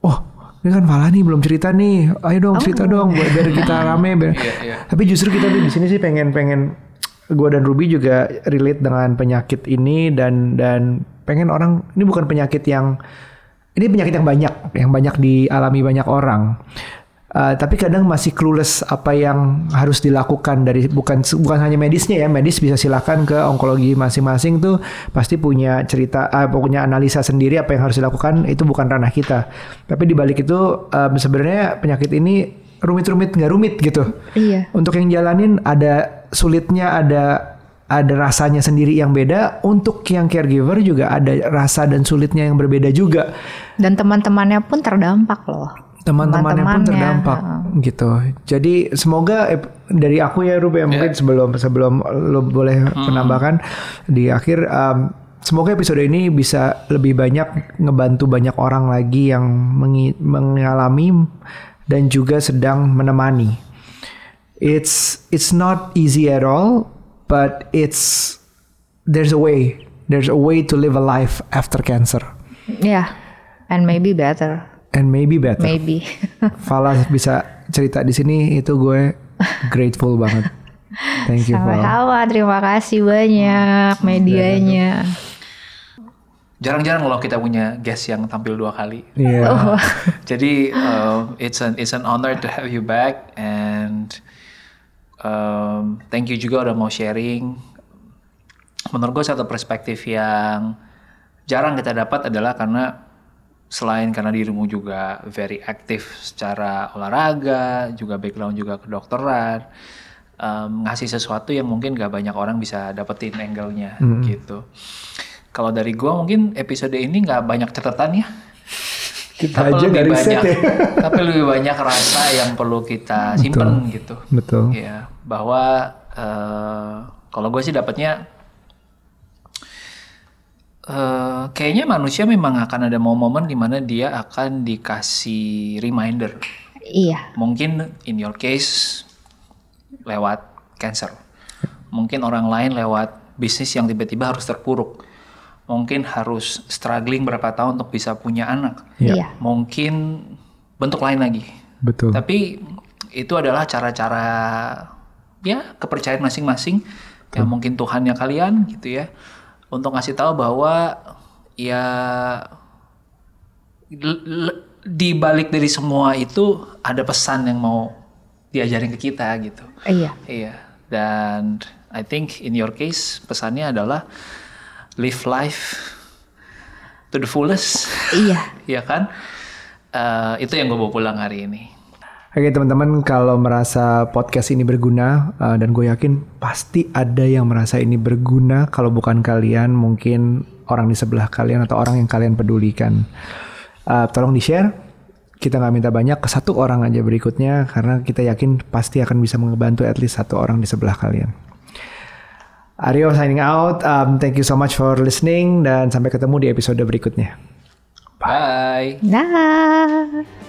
oh ini kan Fala nih belum cerita nih ayo dong cerita dong biar, biar kita rame biar. Iya, iya. tapi justru kita di sini sih pengen pengen gue dan Ruby juga relate dengan penyakit ini dan dan pengen orang ini bukan penyakit yang ini penyakit yang banyak yang banyak dialami banyak orang Uh, tapi kadang masih clueless apa yang harus dilakukan dari bukan bukan hanya medisnya ya medis bisa silakan ke onkologi masing-masing tuh pasti punya cerita uh, punya analisa sendiri apa yang harus dilakukan itu bukan ranah kita tapi di balik itu um, sebenarnya penyakit ini rumit-rumit nggak rumit gitu Iya. untuk yang jalanin ada sulitnya ada ada rasanya sendiri yang beda untuk yang caregiver juga ada rasa dan sulitnya yang berbeda juga Dan teman-temannya pun terdampak loh. Teman-temannya pun terdampak gitu. Jadi semoga ep- dari aku ya Ruben mungkin sebelum sebelum lo boleh menambahkan di akhir um, semoga episode ini bisa lebih banyak ngebantu banyak orang lagi yang mengi- mengalami dan juga sedang menemani. It's it's not easy at all, but it's there's a way. There's a way to live a life after cancer Yeah. And maybe better. And maybe better. Maybe. Fala bisa cerita di sini itu gue grateful banget. Thank you. Sama-sama. Terima kasih banyak medianya. Jarang-jarang loh kita punya guest yang tampil dua kali. Iya. Jadi um, it's an it's an honor to have you back and um, thank you juga udah mau sharing. Menurut gue satu perspektif yang jarang kita dapat adalah karena selain karena dirimu juga very aktif secara olahraga, juga background juga kedokteran, em, ngasih sesuatu yang mungkin gak banyak orang bisa dapetin angle-nya gitu. Kalau dari gua mungkin episode ini nggak banyak catatan ya. Kita Tapi aja lebih dari set banyak, ya. tapi lebih banyak rasa yang perlu kita simpen gitu. Betul. Ya, bahwa eh, kalau gue sih dapatnya eh, kayaknya manusia memang akan ada momen-momen di mana dia akan dikasih reminder. Iya. Mungkin in your case lewat cancer. Mungkin orang lain lewat bisnis yang tiba-tiba harus terpuruk. Mungkin harus struggling berapa tahun untuk bisa punya anak. Iya. Iya. Mungkin bentuk lain lagi. Betul. Tapi itu adalah cara-cara ya kepercayaan masing-masing yang mungkin Tuhannya kalian gitu ya untuk ngasih tahu bahwa ya di balik dari semua itu ada pesan yang mau diajarin ke kita gitu. Iya. Iya. Dan I think in your case pesannya adalah live life to the fullest. Iya. Iya kan? Eh, itu yang gue bawa pulang hari ini. Oke teman-teman kalau merasa podcast ini berguna uh, dan gue yakin pasti ada yang merasa ini berguna kalau bukan kalian mungkin orang di sebelah kalian atau orang yang kalian pedulikan Uh, tolong di share kita nggak minta banyak ke satu orang aja berikutnya karena kita yakin pasti akan bisa membantu at least satu orang di sebelah kalian. Aryo signing out. Um, thank you so much for listening dan sampai ketemu di episode berikutnya. Bye. Nah.